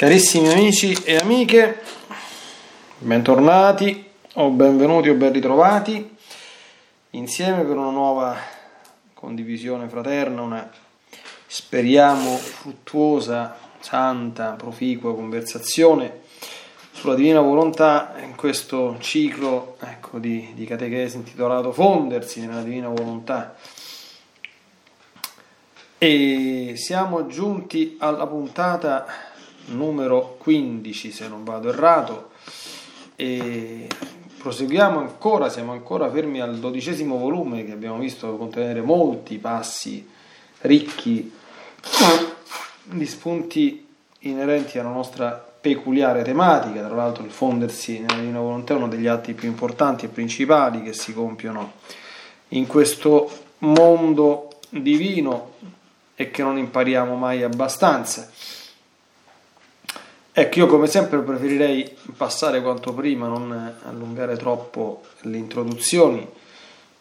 Carissimi amici e amiche, bentornati o benvenuti o ben ritrovati insieme per una nuova condivisione fraterna, una speriamo fruttuosa, santa, proficua conversazione sulla divina volontà in questo ciclo ecco, di, di catechesi intitolato Fondersi nella divina volontà. E siamo giunti alla puntata numero 15 se non vado errato e proseguiamo ancora, siamo ancora fermi al dodicesimo volume che abbiamo visto contenere molti passi ricchi di spunti inerenti alla nostra peculiare tematica, tra l'altro il fondersi nella Divina Volontà è uno degli atti più importanti e principali che si compiono in questo mondo divino e che non impariamo mai abbastanza. Ecco, io come sempre preferirei passare quanto prima, non allungare troppo le introduzioni,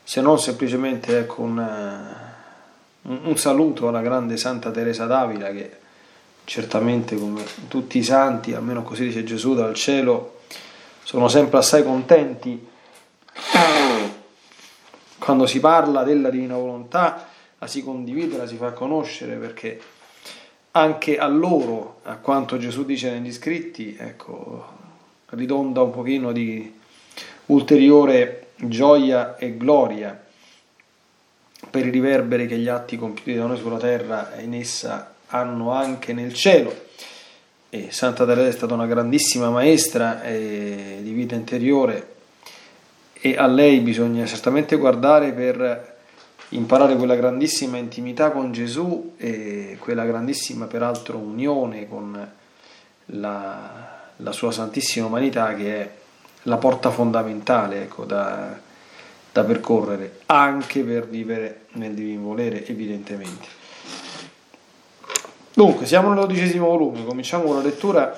se non semplicemente ecco, un, un saluto alla grande Santa Teresa d'Avila che certamente come tutti i santi, almeno così dice Gesù dal cielo, sono sempre assai contenti quando si parla della divina volontà, la si condivide, la si fa conoscere perché anche a loro, a quanto Gesù dice negli scritti, ecco, ridonda un pochino di ulteriore gioia e gloria per i riverberi che gli atti compiuti da noi sulla terra in essa hanno anche nel cielo. E Santa Teresa è stata una grandissima maestra eh, di vita interiore e a lei bisogna certamente guardare per imparare quella grandissima intimità con Gesù e quella grandissima peraltro unione con la, la sua santissima umanità che è la porta fondamentale ecco, da, da percorrere anche per vivere nel divino volere evidentemente. Dunque, siamo nell'odicesimo volume, cominciamo con la lettura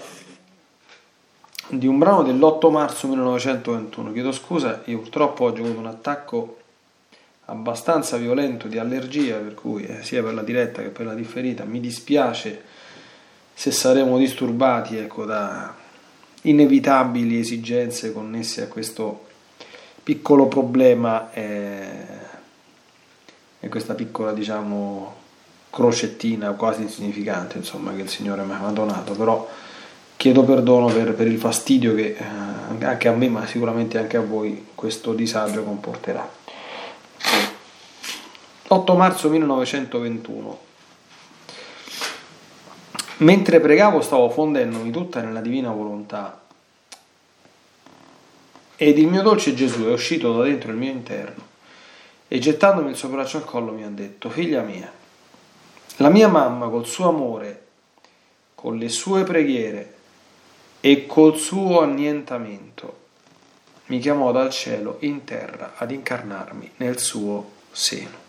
di un brano dell'8 marzo 1921. Chiedo scusa, io purtroppo oggi ho avuto un attacco abbastanza violento di allergia, per cui eh, sia per la diretta che per la differita mi dispiace se saremo disturbati ecco, da inevitabili esigenze connesse a questo piccolo problema eh, e questa piccola diciamo crocettina quasi insignificante insomma che il Signore mi ha donato. Però chiedo perdono per, per il fastidio che eh, anche a me ma sicuramente anche a voi questo disagio comporterà 8 marzo 1921. Mentre pregavo stavo fondendomi tutta nella divina volontà ed il mio dolce Gesù è uscito da dentro il mio interno e gettandomi il suo braccio al collo mi ha detto, figlia mia, la mia mamma col suo amore, con le sue preghiere e col suo annientamento mi chiamò dal cielo in terra ad incarnarmi nel suo seno.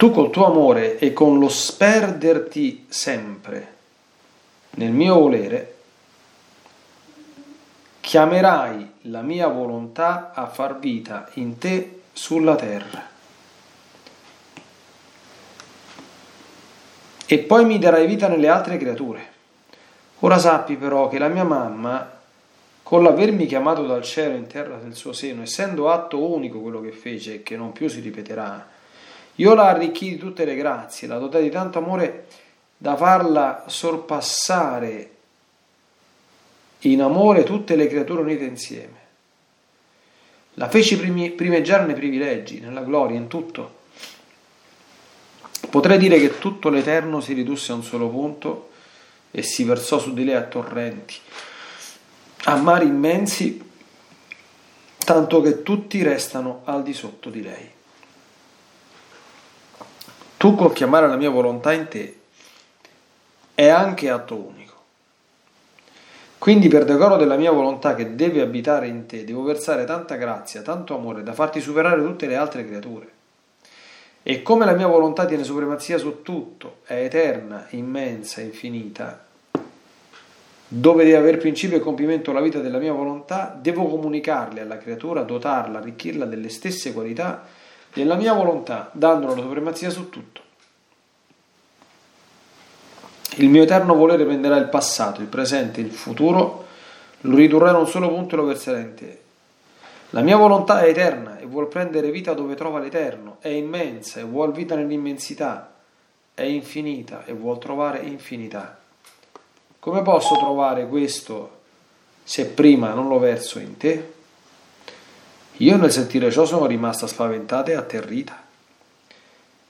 Tu col tuo amore e con lo sperderti sempre nel mio volere, chiamerai la mia volontà a far vita in te sulla terra. E poi mi darai vita nelle altre creature. Ora sappi però che la mia mamma, con l'avermi chiamato dal cielo in terra del suo seno, essendo atto unico quello che fece e che non più si ripeterà, io la arricchì di tutte le grazie, la dotai di tanto amore da farla sorpassare in amore tutte le creature unite insieme. La feci primeggiare nei privilegi, nella gloria, in tutto. Potrei dire che tutto l'Eterno si ridusse a un solo punto e si versò su di lei a torrenti, a mari immensi, tanto che tutti restano al di sotto di lei. Tu col chiamare la mia volontà in te è anche atto unico. Quindi per decoro della mia volontà che deve abitare in te, devo versare tanta grazia, tanto amore da farti superare tutte le altre creature. E come la mia volontà tiene supremazia su tutto, è eterna, immensa, infinita, dove deve aver principio e compimento la vita della mia volontà, devo comunicarle alla creatura, dotarla, arricchirla delle stesse qualità della mia volontà, dandolo la supremazia su tutto. Il mio eterno volere prenderà il passato, il presente, il futuro, lo ridurrà in un solo punto e lo verserà in te. La mia volontà è eterna e vuol prendere vita dove trova l'eterno, è immensa e vuol vita nell'immensità, è infinita e vuol trovare infinità. Come posso trovare questo se prima non lo verso in te? Io nel sentire ciò sono rimasta spaventata e atterrita.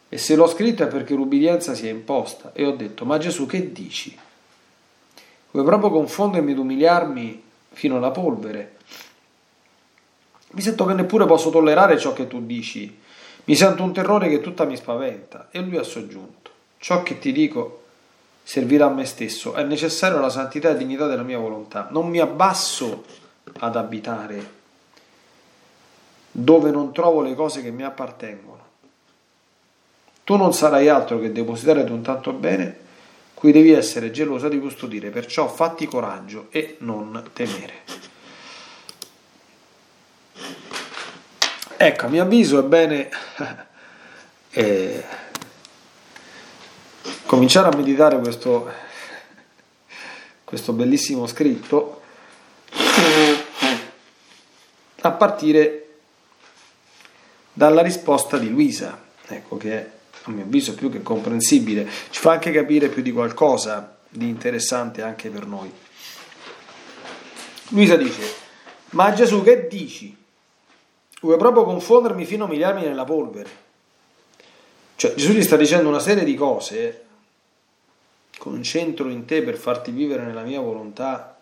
E se l'ho scritto è perché l'ubbidienza si è imposta. E ho detto, ma Gesù che dici? Vuoi proprio confondermi ed umiliarmi fino alla polvere? Mi sento che neppure posso tollerare ciò che tu dici. Mi sento un terrore che tutta mi spaventa. E lui ha soggiunto, ciò che ti dico servirà a me stesso. È necessario la santità e dignità della mia volontà. Non mi abbasso ad abitare dove non trovo le cose che mi appartengono. Tu non sarai altro che depositare un tanto bene cui devi essere gelosa di custodire, perciò fatti coraggio e non temere. Ecco, a mio avviso è bene eh, cominciare a meditare questo, questo bellissimo scritto a partire dalla risposta di Luisa, ecco che a mio avviso più che comprensibile, ci fa anche capire più di qualcosa di interessante anche per noi. Luisa dice, ma Gesù che dici? Vuoi proprio confondermi fino a umiliarmi nella polvere? Cioè Gesù gli sta dicendo una serie di cose, concentro in te per farti vivere nella mia volontà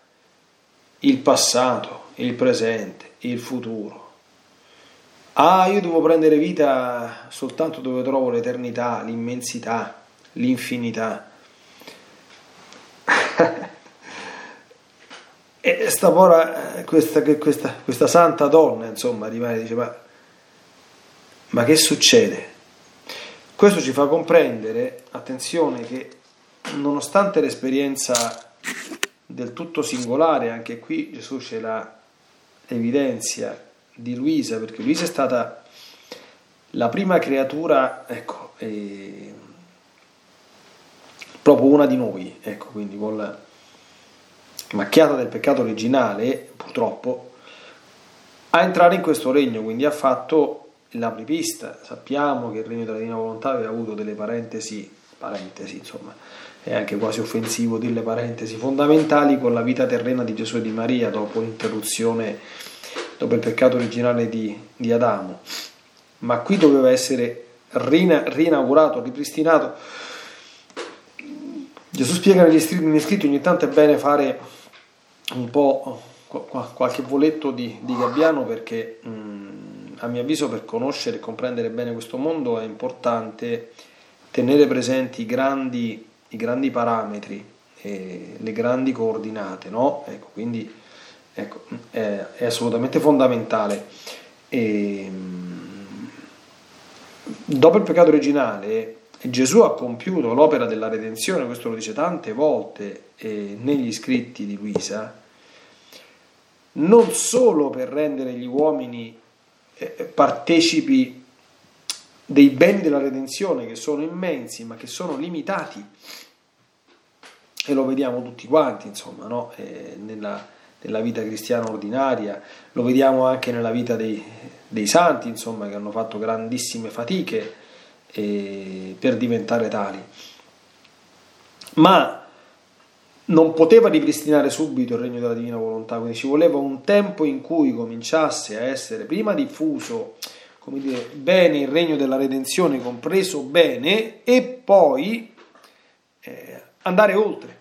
il passato, il presente, il futuro Ah, io devo prendere vita soltanto dove trovo l'eternità, l'immensità, l'infinità. e sta pora, questa, questa, questa, santa donna, insomma, rimane dice, ma, ma che succede? Questo ci fa comprendere, attenzione, che nonostante l'esperienza del tutto singolare, anche qui Gesù ce la evidenzia, di Luisa, perché Luisa è stata la prima creatura, ecco, eh, proprio una di noi, ecco, quindi con la macchiata del peccato originale, purtroppo, a entrare in questo regno, quindi ha fatto l'apripista. Sappiamo che il regno della Divina Volontà aveva avuto delle parentesi, parentesi insomma, è anche quasi offensivo delle parentesi fondamentali con la vita terrena di Gesù e di Maria dopo l'interruzione dopo il peccato originale di, di Adamo, ma qui doveva essere rina, rinaugurato, ripristinato. Gesù spiega negli scritti, ogni tanto è bene fare un po' qualche voletto di, di Gabbiano perché mh, a mio avviso per conoscere e comprendere bene questo mondo è importante tenere presenti i grandi, i grandi parametri, le grandi coordinate, no? Ecco, quindi Ecco, è, è assolutamente fondamentale. E, ehm, dopo il peccato originale, Gesù ha compiuto l'opera della redenzione, questo lo dice tante volte eh, negli scritti di Luisa, non solo per rendere gli uomini eh, partecipi dei beni della redenzione che sono immensi ma che sono limitati e lo vediamo tutti quanti insomma no? eh, nella, nella vita cristiana ordinaria, lo vediamo anche nella vita dei, dei santi, insomma, che hanno fatto grandissime fatiche eh, per diventare tali. Ma non poteva ripristinare subito il regno della divina volontà, quindi ci voleva un tempo in cui cominciasse a essere prima diffuso, come dire, bene il regno della redenzione, compreso bene, e poi eh, andare oltre.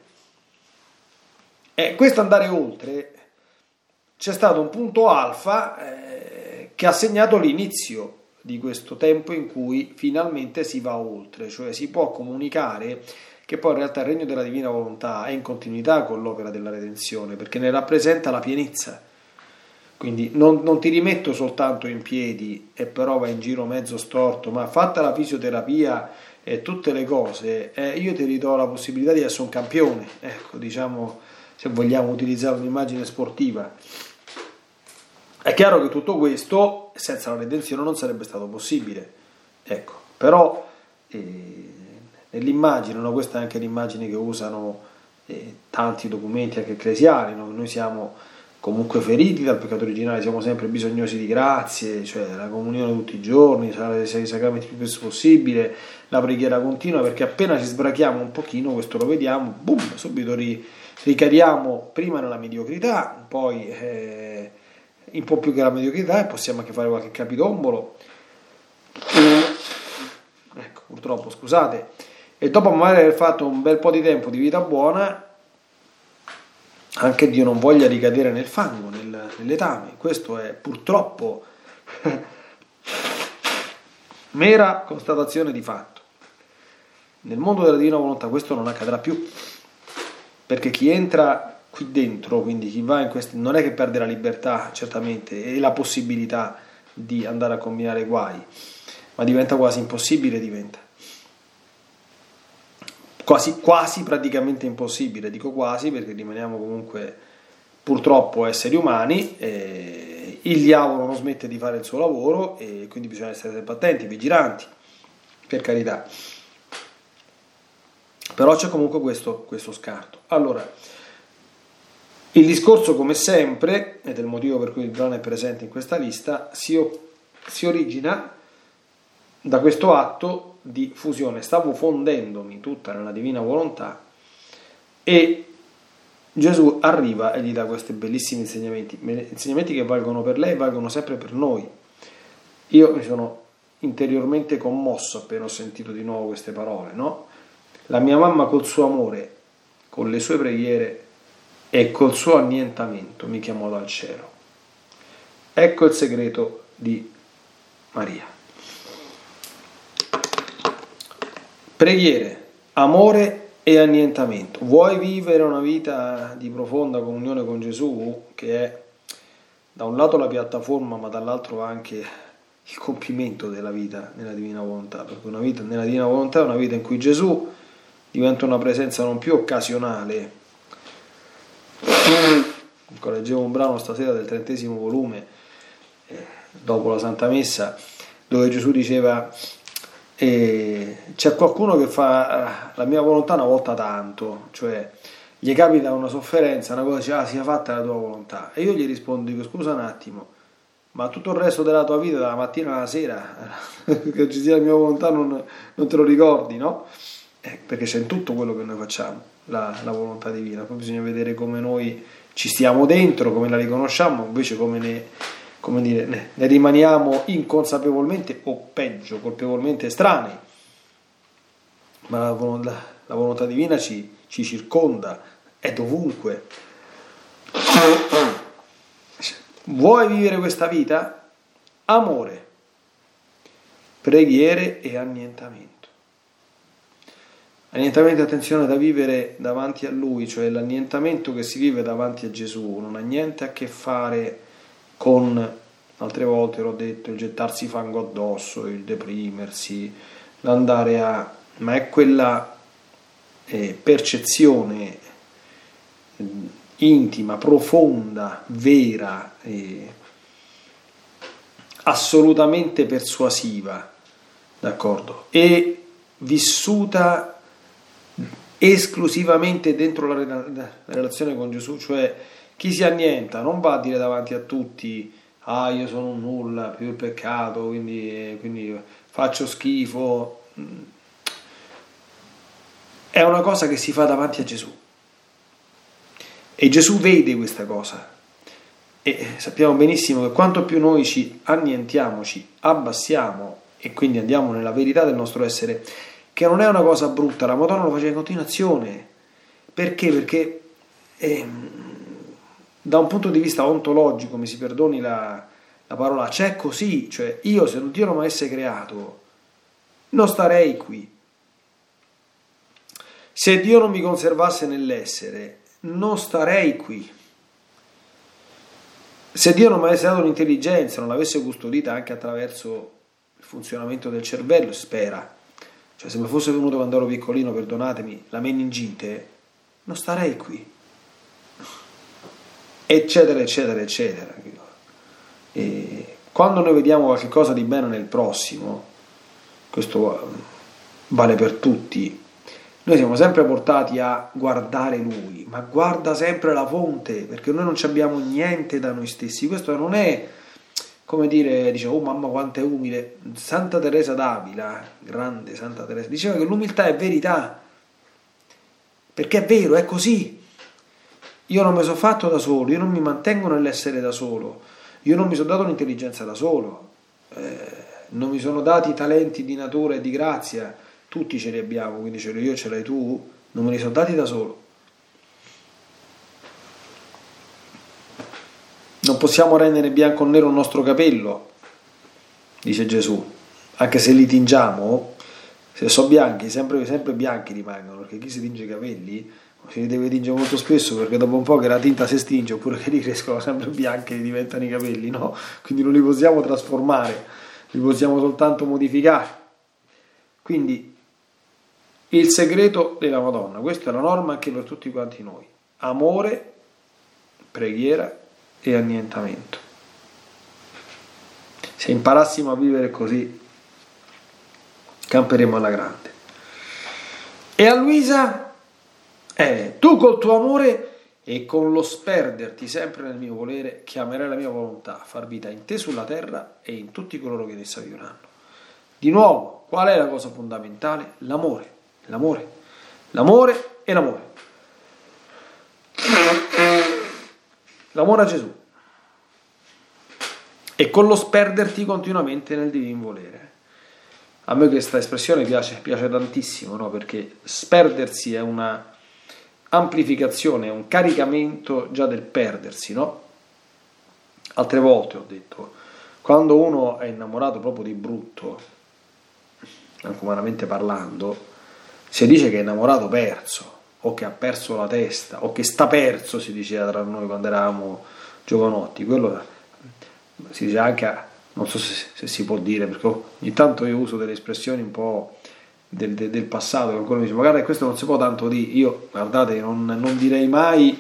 E questo andare oltre c'è stato un punto alfa eh, che ha segnato l'inizio di questo tempo in cui finalmente si va oltre, cioè si può comunicare che poi in realtà il regno della divina volontà è in continuità con l'opera della redenzione perché ne rappresenta la pienezza. Quindi non, non ti rimetto soltanto in piedi e però vai in giro mezzo storto, ma fatta la fisioterapia e tutte le cose, eh, io ti ridò la possibilità di essere un campione, ecco, diciamo se vogliamo utilizzare un'immagine sportiva. È chiaro che tutto questo senza la redenzione non sarebbe stato possibile, ecco, però eh, nell'immagine, no? questa è anche l'immagine che usano eh, tanti documenti anche ecclesiali, no? noi siamo comunque feriti dal peccato originale, siamo sempre bisognosi di grazie, cioè la comunione tutti i giorni, i sacramenti più spesso possibile, la preghiera continua, perché appena ci sbrachiamo un pochino, questo lo vediamo, boom, subito ri, ricadiamo prima nella mediocrità, poi eh, un po' più che la mediocrità e possiamo anche fare qualche capitombolo. Ecco, purtroppo, scusate. E dopo magari aver fatto un bel po' di tempo di vita buona, anche Dio non voglia ricadere nel fango, nel, nell'etame. Questo è purtroppo mera constatazione di fatto. Nel mondo della divina volontà questo non accadrà più, perché chi entra qui dentro, quindi chi va in questi, non è che perde la libertà certamente e la possibilità di andare a combinare guai, ma diventa quasi impossibile, diventa quasi, quasi praticamente impossibile, dico quasi perché rimaniamo comunque purtroppo esseri umani, il diavolo non smette di fare il suo lavoro e quindi bisogna essere attenti, vigilanti, per carità. Però c'è comunque questo, questo scarto. Allora, il discorso come sempre, ed è il motivo per cui il brano è presente in questa lista, si, si origina da questo atto di fusione, stavo fondendomi tutta nella divina volontà e Gesù arriva e gli dà questi bellissimi insegnamenti, insegnamenti che valgono per lei e valgono sempre per noi. Io mi sono interiormente commosso appena ho sentito di nuovo queste parole, no? La mia mamma col suo amore, con le sue preghiere e col suo annientamento mi chiamò dal cielo. Ecco il segreto di Maria. Preghiere, amore e annientamento. Vuoi vivere una vita di profonda comunione con Gesù, che è da un lato la piattaforma, ma dall'altro anche il compimento della vita nella divina volontà, perché una vita nella divina volontà è una vita in cui Gesù diventa una presenza non più occasionale. Leggevo un brano stasera del trentesimo volume, eh, dopo la Santa Messa, dove Gesù diceva e c'è qualcuno che fa la mia volontà una volta tanto, cioè gli capita una sofferenza, una cosa dice ah sia fatta la tua volontà e io gli rispondo dico scusa un attimo ma tutto il resto della tua vita dalla mattina alla sera che ci sia la mia volontà non, non te lo ricordi no? Eh, perché c'è in tutto quello che noi facciamo la, la, volontà divina poi bisogna vedere come noi ci stiamo dentro come la riconosciamo invece come ne come dire, ne, ne rimaniamo inconsapevolmente o peggio, colpevolmente estranei. Ma la volontà, la volontà divina ci, ci circonda, è dovunque. Vuoi vivere questa vita? Amore, preghiere e annientamento. Annientamento, attenzione, da vivere davanti a Lui, cioè l'annientamento che si vive davanti a Gesù, non ha niente a che fare con con, altre volte l'ho detto, il gettarsi fango addosso, il deprimersi, l'andare a... ma è quella eh, percezione eh, intima, profonda, vera, eh, assolutamente persuasiva, d'accordo? E vissuta esclusivamente dentro la, la relazione con Gesù, cioè chi si annienta non va a dire davanti a tutti ah io sono un nulla, più il peccato, quindi, quindi faccio schifo. È una cosa che si fa davanti a Gesù. E Gesù vede questa cosa. E sappiamo benissimo che quanto più noi ci annientiamo, ci abbassiamo e quindi andiamo nella verità del nostro essere, che non è una cosa brutta, la Madonna lo faceva in continuazione. Perché? Perché eh, da un punto di vista ontologico, mi si perdoni la, la parola, c'è così, cioè io se Dio non mi avesse creato, non starei qui. Se Dio non mi conservasse nell'essere, non starei qui. Se Dio non mi avesse dato l'intelligenza, non l'avesse custodita anche attraverso il funzionamento del cervello, spera, cioè se mi fosse venuto quando ero piccolino, perdonatemi, la meningite, non starei qui eccetera, eccetera, eccetera. E quando noi vediamo qualcosa di bene nel prossimo, questo vale per tutti. Noi siamo sempre portati a guardare Lui, ma guarda sempre la fonte, perché noi non abbiamo niente da noi stessi. Questo non è come dire, dice, oh mamma quanto è umile. Santa Teresa d'Avila, grande Santa Teresa, diceva che l'umiltà è verità, perché è vero, è così. Io non mi sono fatto da solo, io non mi mantengo nell'essere da solo, io non mi sono dato l'intelligenza da solo, eh, non mi sono dati i talenti di natura e di grazia, tutti ce li abbiamo, quindi ce li io, ce l'hai tu, non me li sono dati da solo. Non possiamo rendere bianco o nero il nostro capello, dice Gesù, anche se li tingiamo, se sono bianchi, sempre, sempre bianchi rimangono, perché chi si tinge i capelli si deve tingere molto spesso perché dopo un po' che la tinta si stinge oppure che li crescono sempre bianchi e diventano i capelli, no? Quindi non li possiamo trasformare, li possiamo soltanto modificare. Quindi il segreto della Madonna, questa è la norma anche per tutti quanti noi. Amore, preghiera e annientamento. Se imparassimo a vivere così, camperemo alla grande. E a Luisa, eh, tu col tuo amore e con lo sperderti sempre nel mio volere, chiamerai la mia volontà a far vita in te sulla terra e in tutti coloro che in essa vivranno. Di nuovo, qual è la cosa fondamentale? L'amore, l'amore, l'amore e l'amore. L'amore a Gesù e con lo sperderti continuamente nel divin volere. A me questa espressione piace, piace tantissimo, no? perché sperdersi è una amplificazione, è un caricamento già del perdersi, no? Altre volte ho detto, quando uno è innamorato proprio di brutto, anche umanamente parlando, si dice che è innamorato perso, o che ha perso la testa o che sta perso, si diceva tra noi quando eravamo giovanotti. Quello si dice anche, non so se, se si può dire, perché ogni tanto io uso delle espressioni un po' del, del, del passato, ancora mi dice, magari questo non si può tanto dire, io guardate, non, non direi mai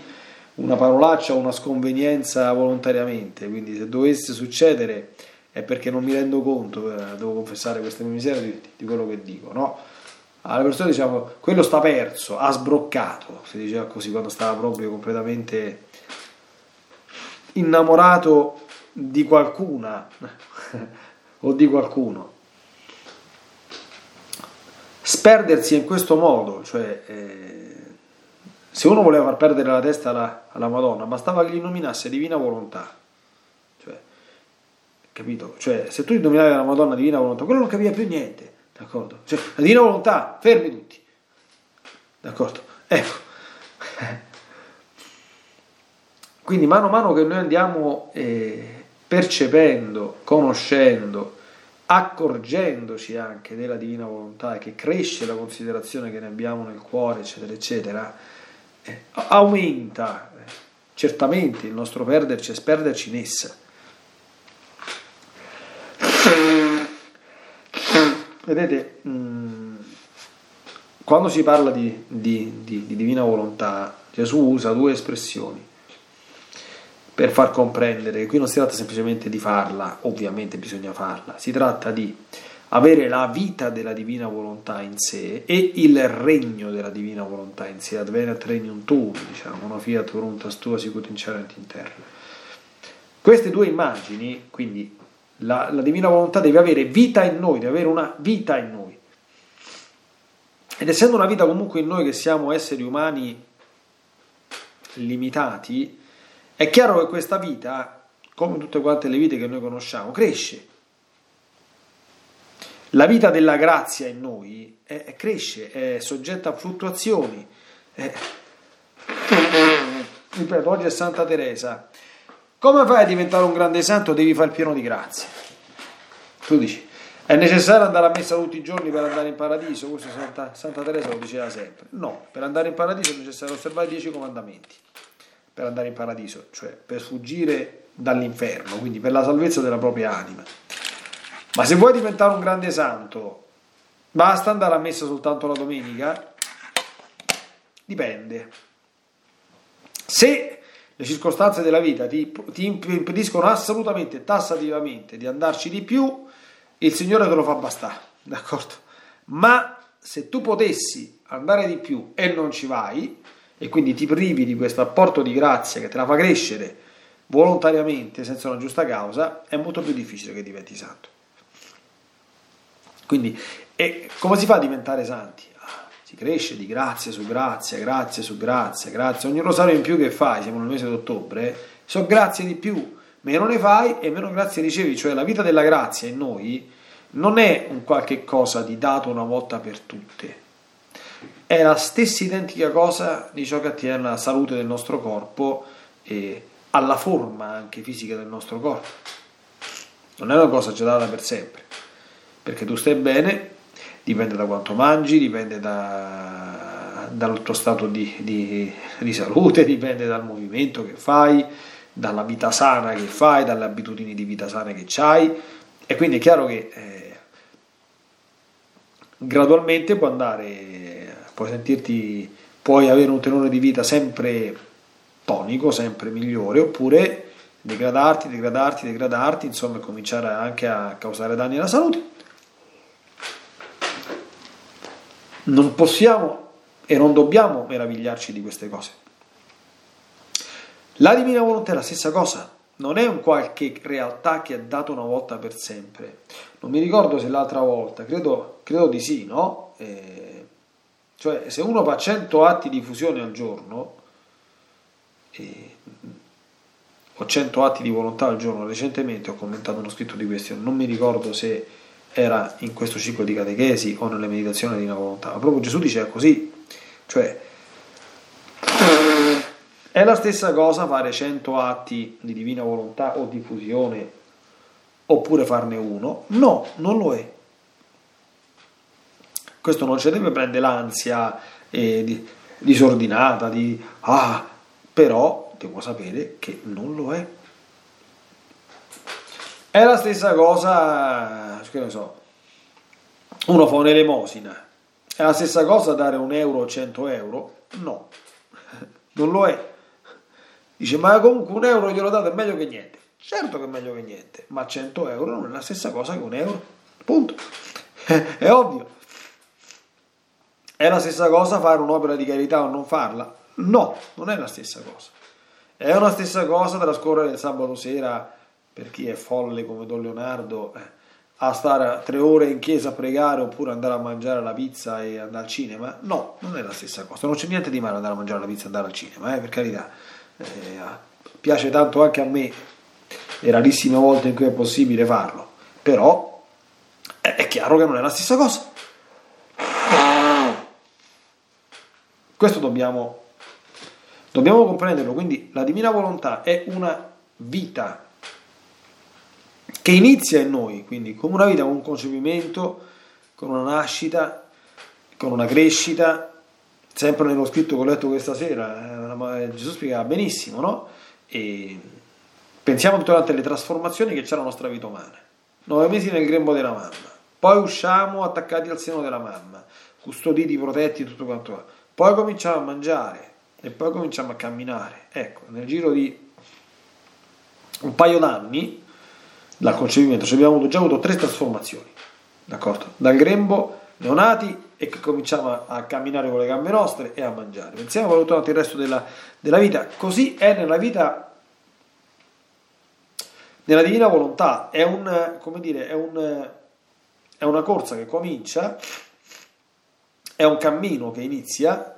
una parolaccia o una sconvenienza volontariamente, quindi se dovesse succedere è perché non mi rendo conto, eh, devo confessare queste mie miserie di, di quello che dico, no? Alle persone diciamo quello sta perso, ha sbroccato, si diceva così quando stava proprio completamente innamorato di qualcuna o di qualcuno. Sperdersi in questo modo, cioè eh, se uno voleva far perdere la testa alla, alla Madonna, bastava che gli nominasse divina volontà. Cioè, capito? Cioè, se tu gli nominavi la Madonna divina volontà, quello non capiva più niente D'accordo? Cioè, la divina volontà, fermi tutti. D'accordo? Ecco. Quindi mano a mano che noi andiamo eh, percependo, conoscendo, accorgendoci anche della divina volontà che cresce la considerazione che ne abbiamo nel cuore, eccetera, eccetera, eh, aumenta eh, certamente il nostro perderci e sperderci in essa. Vedete, mm, quando si parla di, di, di, di divina volontà, Gesù usa due espressioni per far comprendere che qui non si tratta semplicemente di farla, ovviamente bisogna farla, si tratta di avere la vita della divina volontà in sé e il regno della divina volontà in sé, advenat regnum tuum, diciamo, una fiat voluntas tua sicut in cielo in terra. Queste due immagini, quindi la, la divina volontà deve avere vita in noi, deve avere una vita in noi. Ed essendo una vita comunque in noi che siamo esseri umani limitati, è chiaro che questa vita, come tutte quante le vite che noi conosciamo, cresce. La vita della grazia in noi è, è cresce, è soggetta a fluttuazioni. È... Ripeto, oggi è Santa Teresa. Come fai a diventare un grande santo? Devi fare il pieno di grazia. Tu dici, è necessario andare a messa tutti i giorni per andare in paradiso? Questo Santa, Santa Teresa lo diceva sempre. No, per andare in paradiso è necessario osservare i dieci comandamenti. Per andare in paradiso, cioè per fuggire dall'inferno, quindi per la salvezza della propria anima. Ma se vuoi diventare un grande santo, basta andare a messa soltanto la domenica? Dipende. Se le circostanze della vita ti, ti impediscono assolutamente, tassativamente di andarci di più, il Signore te lo fa bastare, d'accordo? Ma se tu potessi andare di più e non ci vai, e quindi ti privi di questo apporto di grazia che te la fa crescere volontariamente, senza una giusta causa, è molto più difficile che diventi santo. Quindi, come si fa a diventare santi? Si cresce di grazia su grazia, grazia su grazia, grazia. Ogni rosario in più che fai, siamo nel mese d'ottobre, sono grazie di più. Meno ne fai e meno grazie ricevi, cioè la vita della grazia in noi non è un qualche cosa di dato una volta per tutte, è la stessa identica cosa di ciò che attiene alla salute del nostro corpo e alla forma anche fisica del nostro corpo. Non è una cosa già data per sempre, perché tu stai bene, dipende da quanto mangi, dipende da, dal tuo stato di, di, di salute, dipende dal movimento che fai, dalla vita sana che fai, dalle abitudini di vita sana che hai. E quindi è chiaro che eh, gradualmente può andare, puoi sentirti, puoi avere un tenore di vita sempre tonico, sempre migliore, oppure degradarti, degradarti, degradarti, insomma cominciare anche a causare danni alla salute. Non possiamo e non dobbiamo meravigliarci di queste cose. La divina volontà è la stessa cosa, non è un qualche realtà che è dato una volta per sempre. Non mi ricordo se l'altra volta, credo, credo di sì, no? Eh, cioè, se uno fa 100 atti di fusione al giorno, eh, o 100 atti di volontà al giorno, recentemente ho commentato uno scritto di questo, non mi ricordo se era in questo ciclo di catechesi o nelle meditazioni di una volontà, ma proprio Gesù diceva così, cioè è la stessa cosa fare 100 atti di divina volontà o di fusione oppure farne uno? No, non lo è. Questo non ci deve prendere l'ansia eh, di, disordinata, di ah, però devo sapere che non lo è. È la stessa cosa, che ne so, uno fa un'elemosina. È la stessa cosa dare un euro o 100 euro? No, non lo è. Dice, ma comunque un euro glielo date è meglio che niente. Certo che è meglio che niente, ma 100 euro non è la stessa cosa che un euro. Punto. è ovvio. È la stessa cosa fare un'opera di carità o non farla? No, non è la stessa cosa. È una stessa cosa trascorrere il sabato sera, per chi è folle come Don Leonardo, eh, a stare tre ore in chiesa a pregare oppure andare a mangiare la pizza e andare al cinema? No, non è la stessa cosa. Non c'è niente di male andare a mangiare la pizza e andare al cinema, eh, per carità eh, piace tanto anche a me, e rarissime volte in cui è possibile farlo, però è chiaro che non è la stessa cosa. Questo dobbiamo, dobbiamo comprenderlo, quindi la divina volontà è una vita che inizia in noi, quindi come una vita, con un concepimento, con una nascita, con una crescita, sempre nello scritto che ho letto questa sera, eh, Gesù spiega benissimo, no? E pensiamo durante le trasformazioni che c'è la nostra vita umana. Nove mesi nel grembo della mamma, poi usciamo attaccati al seno della mamma, custoditi, protetti, tutto quanto. Poi cominciamo a mangiare e poi cominciamo a camminare. Ecco, nel giro di un paio d'anni dal concepimento ci abbiamo già avuto tre trasformazioni, d'accordo? Dal grembo neonati e che cominciamo a camminare con le gambe nostre e a mangiare. Pensiamo a tutto il resto della, della vita. Così è nella vita, nella divina volontà. È, un, come dire, è, un, è una corsa che comincia, è un cammino che inizia,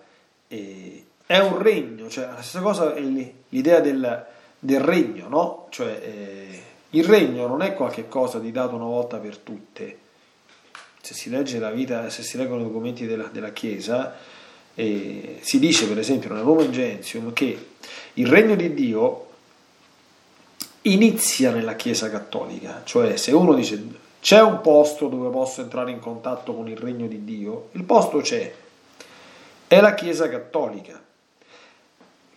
è un regno, cioè la stessa cosa è l'idea del, del regno, no? Cioè, eh, il regno non è qualcosa di dato una volta per tutte. Se si legge la vita, se si leggono i documenti della, della Chiesa, eh, si dice per esempio nel Roman Gentium che il regno di Dio inizia nella Chiesa cattolica, cioè se uno dice c'è un posto dove posso entrare in contatto con il regno di Dio, il posto c'è, è la Chiesa cattolica,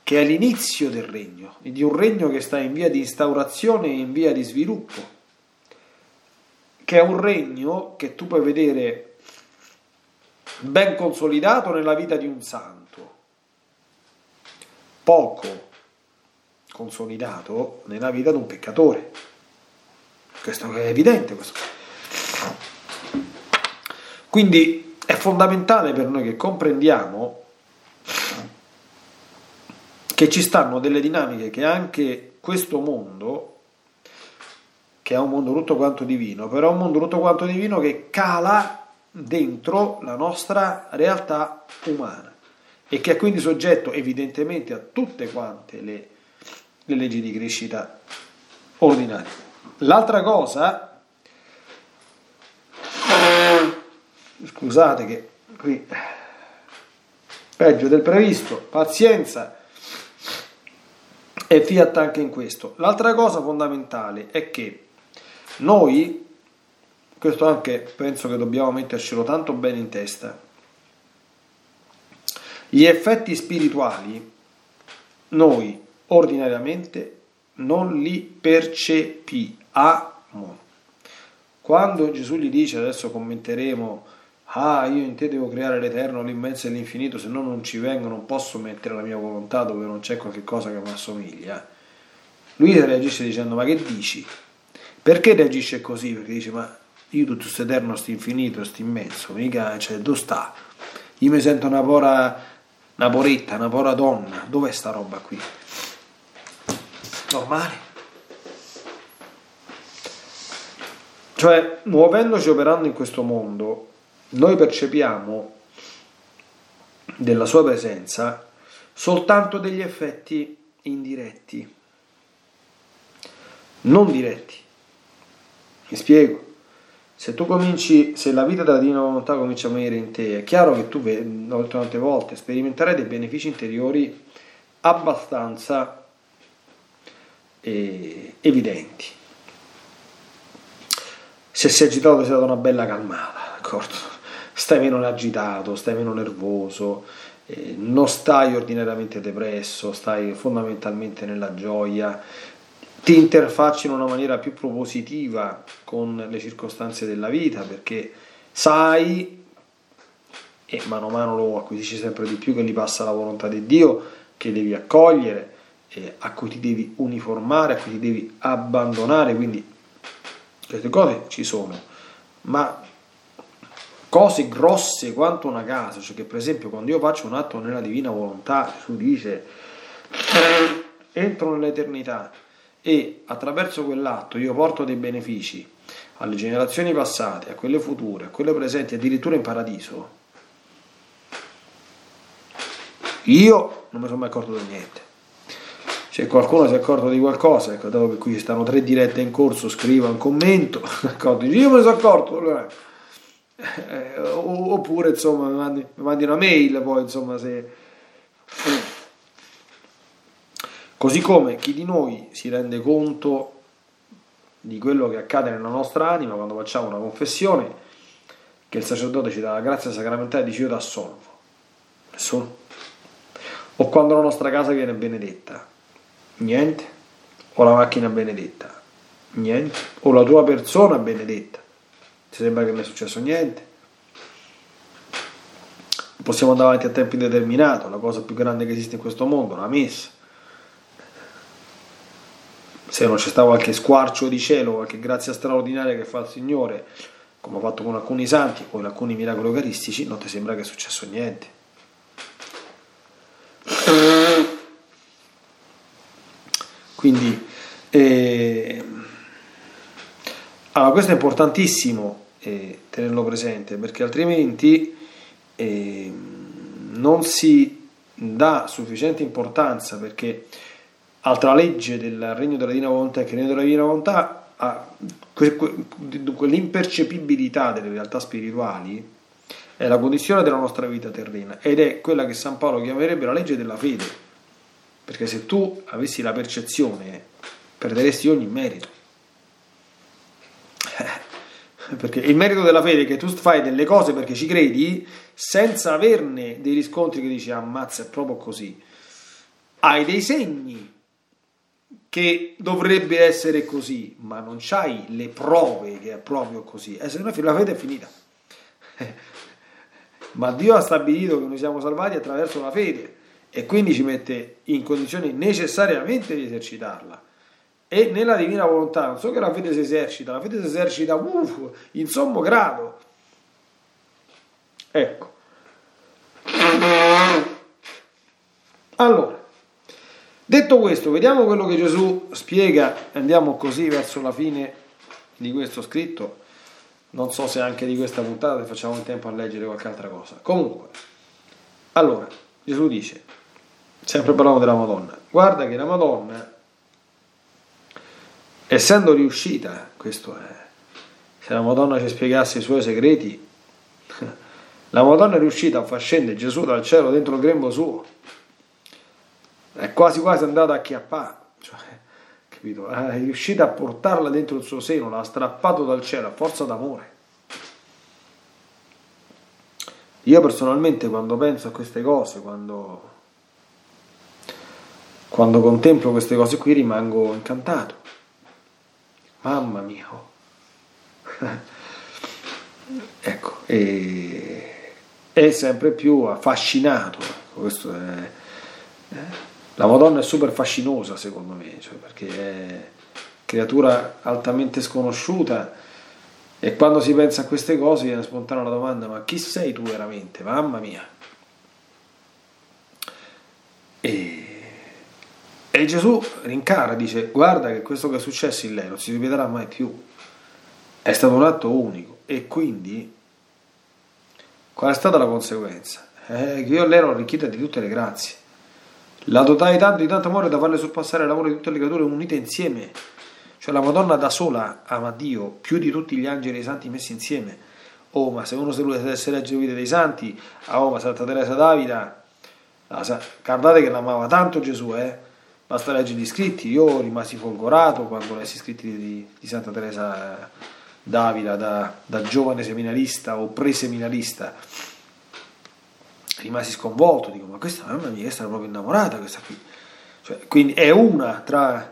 che è l'inizio del regno, di un regno che sta in via di instaurazione e in via di sviluppo che è un regno che tu puoi vedere ben consolidato nella vita di un santo, poco consolidato nella vita di un peccatore. Questo è evidente. Questo. Quindi è fondamentale per noi che comprendiamo che ci stanno delle dinamiche che anche questo mondo, che è un mondo tutto quanto divino, però è un mondo tutto quanto divino che cala dentro la nostra realtà umana e che è quindi soggetto evidentemente a tutte quante le, le leggi di crescita ordinarie. L'altra cosa, scusate che qui peggio del previsto, pazienza e fiat anche in questo. L'altra cosa fondamentale è che noi, questo anche penso che dobbiamo mettercelo tanto bene in testa, gli effetti spirituali noi ordinariamente non li percepiamo. Quando Gesù gli dice, adesso commenteremo, ah io in te devo creare l'eterno, l'immenso e l'infinito, se no non ci vengo, non posso mettere la mia volontà dove non c'è qualche cosa che mi assomiglia. Lui reagisce dicendo, ma che dici? Perché reagisce così? Perché dice, ma io tutto questo eterno, questo infinito, questo immenso, mica, cioè, dove sta? Io mi sento una pora una poretta, una pora donna, dov'è sta roba qui? Normale. Cioè, muovendoci operando in questo mondo, noi percepiamo della sua presenza soltanto degli effetti indiretti, non diretti. Mi spiego se tu cominci, se la vita della divina volontà comincia a venire in te, è chiaro che tu, l'ho tante volte, sperimenterai dei benefici interiori abbastanza eh, evidenti. Se sei agitato ti sei dato una bella calmata, d'accordo? Stai meno agitato, stai meno nervoso, eh, non stai ordinariamente depresso, stai fondamentalmente nella gioia, ti interfacci in una maniera più propositiva con le circostanze della vita perché sai e mano a mano lo acquisisci sempre di più che gli passa la volontà di Dio che devi accogliere a cui ti devi uniformare a cui ti devi abbandonare quindi queste cose ci sono. Ma cose grosse quanto una casa cioè che per esempio quando io faccio un atto nella divina volontà Gesù dice entro nell'eternità e attraverso quell'atto io porto dei benefici alle generazioni passate, a quelle future, a quelle presenti, addirittura in paradiso, io non mi sono mai accorto di niente. Se qualcuno si è accorto di qualcosa, ecco, dopo che qui ci stanno tre dirette in corso, scriva un commento, io me ne sono accorto, eh, oppure insomma mi mandi, mi mandi una mail poi insomma se Così come chi di noi si rende conto di quello che accade nella nostra anima quando facciamo una confessione, che il sacerdote ci dà la grazia sacramentale e dice io ti assolvo. Nessuno. O quando la nostra casa viene benedetta. Niente. O la macchina benedetta. Niente. O la tua persona benedetta. Ti sembra che non è successo niente? Possiamo andare avanti a tempo indeterminato, la cosa più grande che esiste in questo mondo, la messa se non c'è stato qualche squarcio di cielo, qualche grazia straordinaria che fa il Signore, come ha fatto con alcuni santi o in alcuni miracoli eucaristici, non ti sembra che è successo niente. Quindi, eh, allora questo è importantissimo eh, tenerlo presente perché altrimenti eh, non si dà sufficiente importanza perché Altra legge del regno della divina volontà è che il regno della divina volontà ha quell'impercepibilità delle realtà spirituali è la condizione della nostra vita terrena ed è quella che San Paolo chiamerebbe la legge della fede perché se tu avessi la percezione perderesti ogni merito perché il merito della fede è che tu fai delle cose perché ci credi senza averne dei riscontri che dici ammazza è proprio così hai dei segni che dovrebbe essere così, ma non c'hai le prove che è proprio così, e eh, se no la fede è finita. ma Dio ha stabilito che noi siamo salvati attraverso la fede e quindi ci mette in condizione necessariamente di esercitarla. E nella divina volontà, non so che la fede si esercita, la fede si esercita uff, in sommo grado. Ecco. Allora, detto questo, vediamo quello che Gesù spiega, andiamo così verso la fine di questo scritto. Non so se anche di questa puntata facciamo il tempo a leggere qualche altra cosa. Comunque, allora, Gesù dice, sempre parlando della Madonna, guarda che la Madonna, essendo riuscita, questo è, se la Madonna ci spiegasse i suoi segreti, la Madonna è riuscita a far scendere Gesù dal cielo dentro il grembo suo, è quasi quasi andata a chiappare, cioè, capito? È riuscita a portarla dentro il suo seno, l'ha strappato dal cielo a forza d'amore. Io personalmente quando penso a queste cose, quando, quando contemplo queste cose qui rimango incantato. Mamma mia. Oh. ecco, è sempre più affascinato. Questo è, eh, la Madonna è super fascinosa secondo me, cioè perché è creatura altamente sconosciuta e quando si pensa a queste cose viene spontanea la domanda, ma chi sei tu veramente? Mamma mia. E, e Gesù rincara, dice, guarda che questo che è successo in lei non si ripeterà mai più. È stato un atto unico. E quindi, qual è stata la conseguenza? Eh, che io a lei ero arricchita di tutte le grazie. La dotai tanto di tanto amore da farle sorpassare l'amore di tutte le creature unite insieme cioè la Madonna da sola ama Dio più di tutti gli angeli e i santi messi insieme. Oh, ma se uno se legge le vite dei santi, oh, ma Santa Teresa d'Avila, guardate che l'amava tanto Gesù, eh? Basta leggere gli scritti. Io rimasi folgorato quando lessi scritti di, di Santa Teresa d'Avila da, da giovane seminarista o preseminarista rimasi sconvolto, dico ma questa mamma mia, questa era proprio innamorata, questa qui. Cioè, quindi è una tra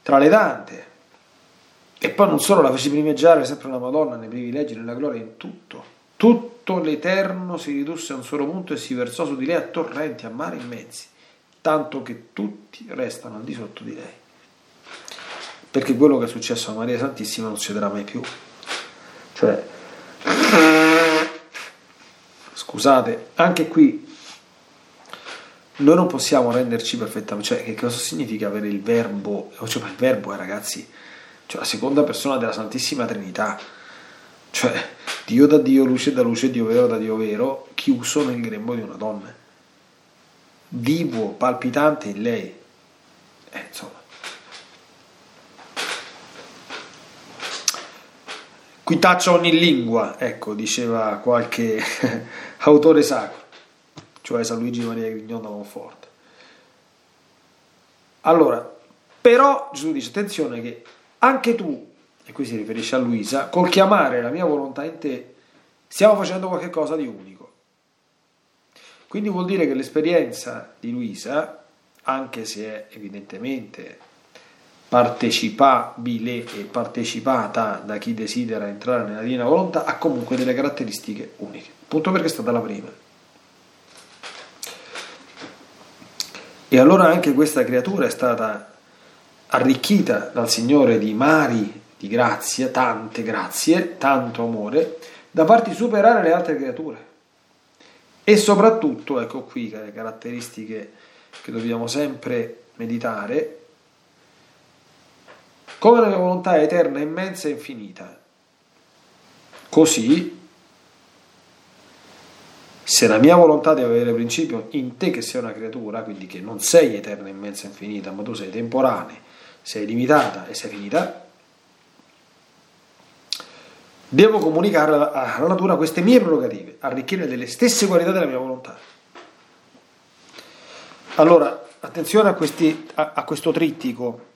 tra le tante. E poi non solo la fece primeggiare sempre una Madonna nei privilegi, nella gloria, in tutto. Tutto l'Eterno si ridusse a un solo punto e si versò su di lei a torrenti, a mari immensi, tanto che tutti restano al di sotto di lei. Perché quello che è successo a Maria Santissima non succederà mai più. Cioè, scusate, anche qui noi non possiamo renderci perfettamente, cioè che cosa significa avere il verbo, cioè il verbo è ragazzi, cioè la seconda persona della Santissima Trinità, cioè Dio da Dio, luce da luce, Dio vero da Dio vero, chiuso nel grembo di una donna, vivo, palpitante in lei, eh, insomma. Qui taccia ogni lingua, ecco, diceva qualche autore sacro cioè San Luigi Maria Grignon da Monforte. Allora, però Gesù dice attenzione che anche tu, e qui si riferisce a Luisa, col chiamare la mia volontà in te, stiamo facendo qualcosa di unico. Quindi vuol dire che l'esperienza di Luisa, anche se è evidentemente partecipabile e partecipata da chi desidera entrare nella divina volontà, ha comunque delle caratteristiche uniche. Appunto perché è stata la prima. E allora anche questa creatura è stata arricchita dal Signore di mari di grazia, tante grazie, tanto amore, da farti superare le altre creature. E soprattutto, ecco qui le caratteristiche che dobbiamo sempre meditare, come la mia volontà è eterna, immensa e infinita. Così se la mia volontà deve avere principio in te che sei una creatura, quindi che non sei eterna, immensa, infinita, ma tu sei temporanea, sei limitata e sei finita, devo comunicare alla natura queste mie prerogative, arricchire delle stesse qualità della mia volontà. Allora, attenzione a, questi, a, a questo trittico,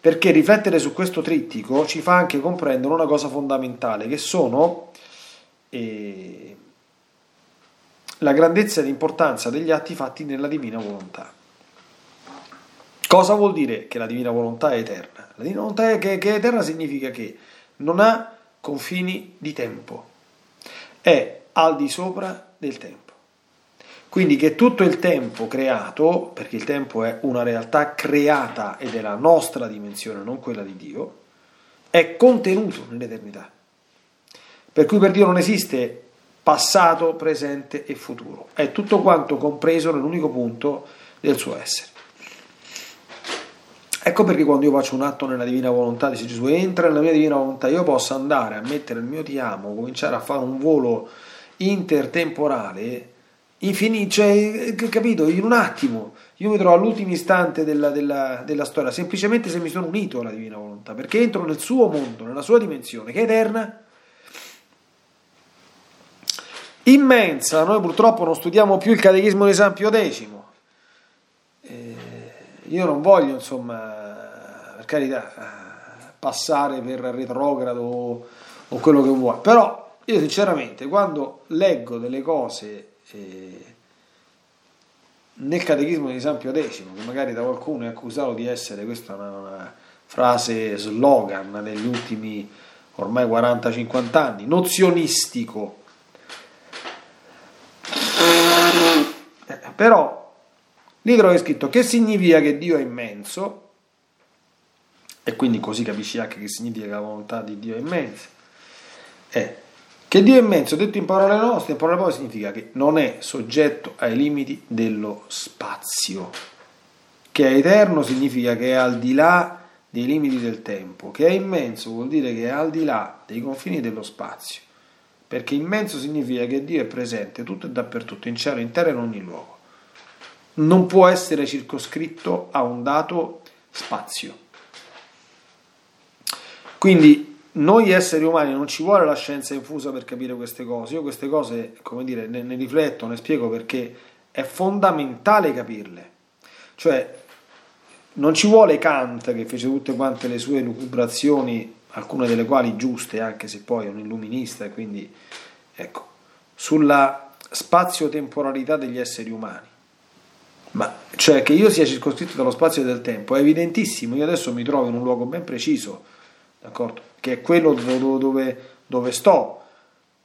perché riflettere su questo trittico ci fa anche comprendere una cosa fondamentale, che sono... Eh, la grandezza e l'importanza degli atti fatti nella divina volontà. Cosa vuol dire che la divina volontà è eterna? La divina volontà è che, che è eterna significa che non ha confini di tempo, è al di sopra del tempo. Quindi che tutto il tempo creato, perché il tempo è una realtà creata ed è la nostra dimensione, non quella di Dio, è contenuto nell'eternità. Per cui per Dio non esiste passato, presente e futuro. È tutto quanto compreso nell'unico punto del suo essere. Ecco perché quando io faccio un atto nella divina volontà, dice Gesù, entra nella mia divina volontà, io posso andare a mettere il mio ti amo, cominciare a fare un volo intertemporale, infinito, cioè, capito, in un attimo, io mi trovo all'ultimo istante della, della, della storia, semplicemente se mi sono unito alla divina volontà, perché entro nel suo mondo, nella sua dimensione, che è eterna, immensa. Noi purtroppo non studiamo più il catechismo di San Pio X. Eh, io non voglio, insomma, per carità, passare per retrogrado o, quello che vuoi, però io sinceramente quando leggo delle cose eh, nel catechismo di San Pio X, che magari da qualcuno è accusato di essere, questa una, una frase slogan degli ultimi ormai 40-50 anni, nozionistico, Però lì trovo scritto che significa che Dio è immenso, e quindi così capisci anche che significa che la volontà di Dio è immensa. È che Dio è immenso, detto in parole nostre, in parole povere significa che non è soggetto ai limiti dello spazio. Che è eterno significa che è al di là dei limiti del tempo. Che è immenso vuol dire che è al di là dei confini dello spazio perché immenso significa che Dio è presente tutto e dappertutto, in cielo, in terra e in ogni luogo. Non può essere circoscritto a un dato spazio. Quindi noi esseri umani non ci vuole la scienza infusa per capire queste cose. Io queste cose, come dire, ne, ne rifletto, ne spiego perché è fondamentale capirle. Cioè, non ci vuole Kant che fece tutte quante le sue lucubrazioni alcune delle quali giuste, anche se poi è un illuminista, quindi ecco, sulla spazio-temporalità degli esseri umani. Ma cioè che io sia circoscritto dallo spazio e del tempo è evidentissimo. Io adesso mi trovo in un luogo ben preciso, d'accordo? Che è quello dove, dove, dove sto.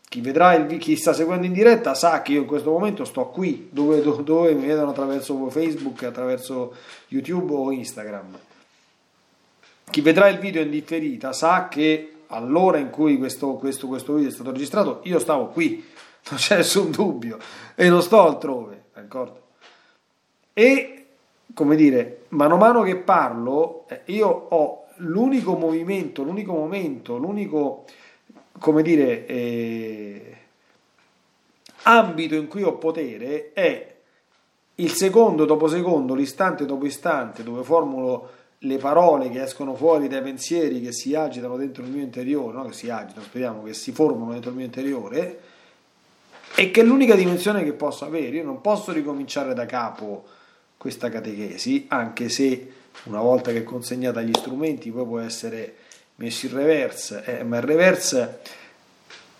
Chi vedrà il chi sta seguendo in diretta sa che io in questo momento sto qui, dove, dove, mi vedono attraverso Facebook, attraverso YouTube o Instagram chi vedrà il video in differita sa che all'ora in cui questo, questo, questo video è stato registrato io stavo qui, non c'è nessun dubbio, e non sto altrove, d'accordo? E, come dire, mano a mano che parlo, eh, io ho l'unico movimento, l'unico momento, l'unico, come dire, eh, ambito in cui ho potere è il secondo dopo secondo, l'istante dopo istante, dove formulo le parole che escono fuori dai pensieri che si agitano dentro il mio interiore, no? che si agitano, speriamo che si formano dentro il mio interiore, e che è l'unica dimensione che posso avere. Io non posso ricominciare da capo questa catechesi, anche se una volta che consegnata gli strumenti poi può essere messo in reverse, eh, ma il reverse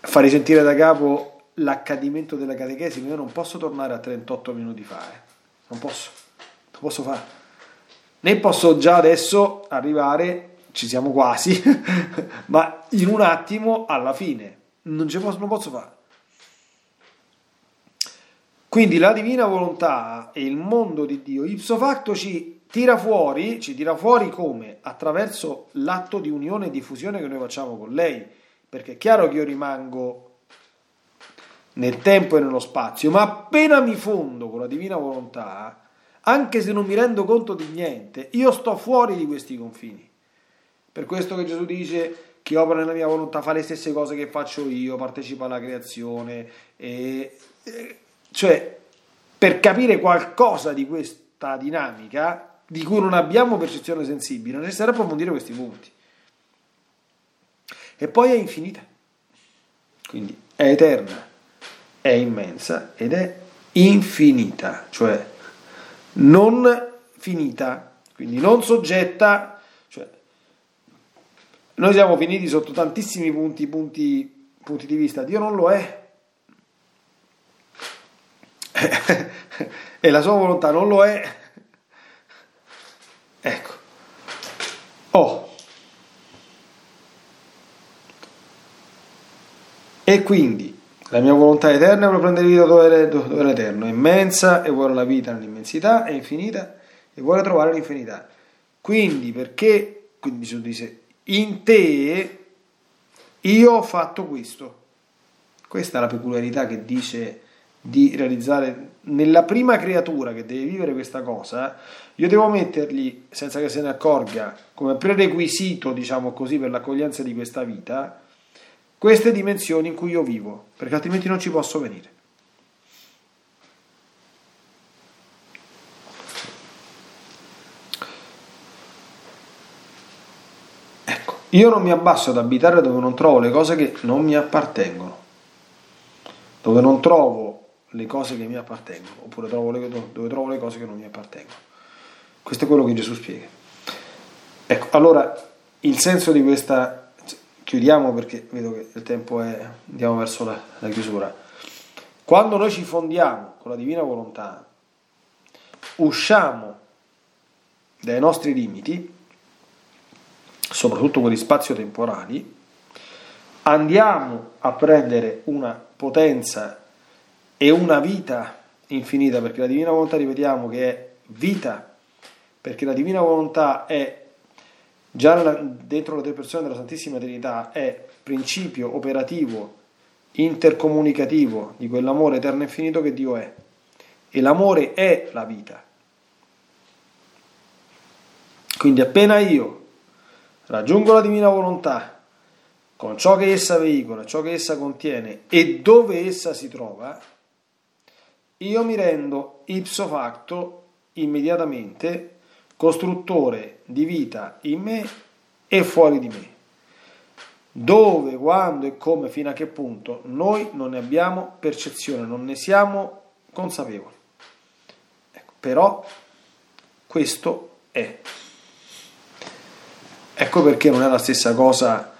fa risentire da capo l'accadimento della catechesi, ma io non posso tornare a 38 minuti fa, eh. non posso, non posso fare né posso già adesso arrivare, ci siamo quasi, ma in un attimo alla fine. Non, posso, non posso fare. Quindi la divina volontà e il mondo di Dio ipso facto ci tira fuori, ci tira fuori come? Attraverso l'atto di unione e di fusione che noi facciamo con lei. Perché è chiaro che io rimango nel tempo e nello spazio, ma appena mi fondo con la divina volontà, anche se non mi rendo conto di niente, io sto fuori di questi confini. Per questo che Gesù dice chi opera nella mia volontà fa le stesse cose che faccio io, partecipa alla creazione, e, e, cioè per capire qualcosa di questa dinamica di cui non abbiamo percezione sensibile, è necessario approfondire questi punti. E poi è infinita, quindi è eterna, è immensa ed è infinita, cioè non finita, quindi non soggetta, cioè noi siamo finiti sotto tantissimi punti, punti, punti di vista, Dio non lo è. e la sua volontà non lo è. Ecco. Oh. E quindi la mia volontà eterna vuole prendere vita dove, dove l'eterno, è immensa e vuole la vita nell'immensità, è infinita e vuole trovare l'infinità. Quindi perché, quindi Gesù dice, in te io ho fatto questo. Questa è la peculiarità che dice di realizzare nella prima creatura che deve vivere questa cosa, io devo mettergli, senza che se ne accorga, come prerequisito, diciamo così, per l'accoglienza di questa vita, queste dimensioni in cui io vivo, perché altrimenti non ci posso venire. Ecco, io non mi abbasso ad abitare dove non trovo le cose che non mi appartengono, dove non trovo le cose che mi appartengono, oppure trovo le, dove trovo le cose che non mi appartengono. Questo è quello che Gesù spiega. Ecco, allora il senso di questa, chiudiamo perché vedo che il tempo è, andiamo verso la, la chiusura. Quando noi ci fondiamo con la divina volontà, usciamo dai nostri limiti, soprattutto quelli spazio-temporali, andiamo a prendere una potenza e una vita infinita, perché la divina volontà ripetiamo che è vita, perché la divina volontà è già nella, dentro le tre persone della Santissima Trinità, è principio operativo, intercomunicativo di quell'amore eterno e infinito che Dio è. E l'amore è la vita. Quindi appena io raggiungo la divina volontà con ciò che essa veicola, ciò che essa contiene e dove essa si trova, io mi rendo ipso facto immediatamente costruttore di vita in me e fuori di me. Dove, quando e come, fino a che punto noi non ne abbiamo percezione, non ne siamo consapevoli. Ecco, però questo è. Ecco perché non è la stessa cosa.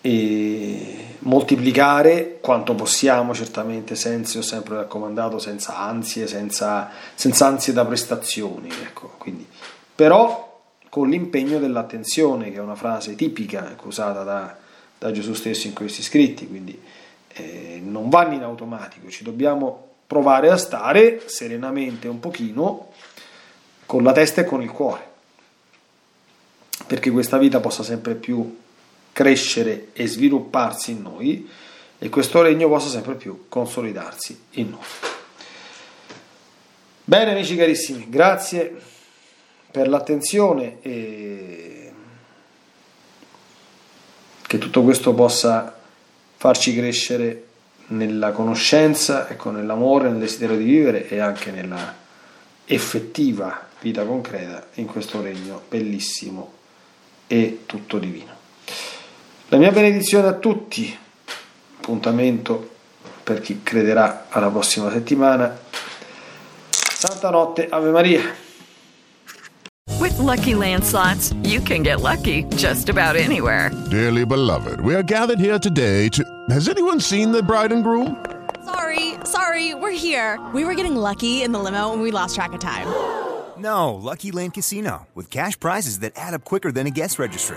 E moltiplicare quanto possiamo, certamente senza, ho sempre raccomandato, senza ansie, senza, senza ansie da prestazioni, ecco, quindi, però con l'impegno dell'attenzione, che è una frase tipica ecco, usata da, da, Gesù stesso in questi scritti, quindi eh, non vanno in automatico, ci dobbiamo provare a stare serenamente un pochino con la testa e con il cuore, perché questa vita possa sempre più crescere e svilupparsi in noi e questo regno possa sempre più consolidarsi in noi. Bene amici carissimi, grazie per l'attenzione e che tutto questo possa farci crescere nella conoscenza, ecco, nell'amore, nel desiderio di vivere e anche nella effettiva vita concreta in questo regno bellissimo e tutto divino. La mia benedizione a tutti, appuntamento per chi crederà alla prossima settimana. Santa notte, Ave Maria. With lucky landslots, you can get lucky just about anywhere. Dearly beloved, we are gathered here today to. Has anyone seen the bride and groom? Sorry, sorry, we're here. We were getting lucky in the limo and we lost track of time. No, Lucky Land Casino, with cash prizes that add up quicker than a guest registry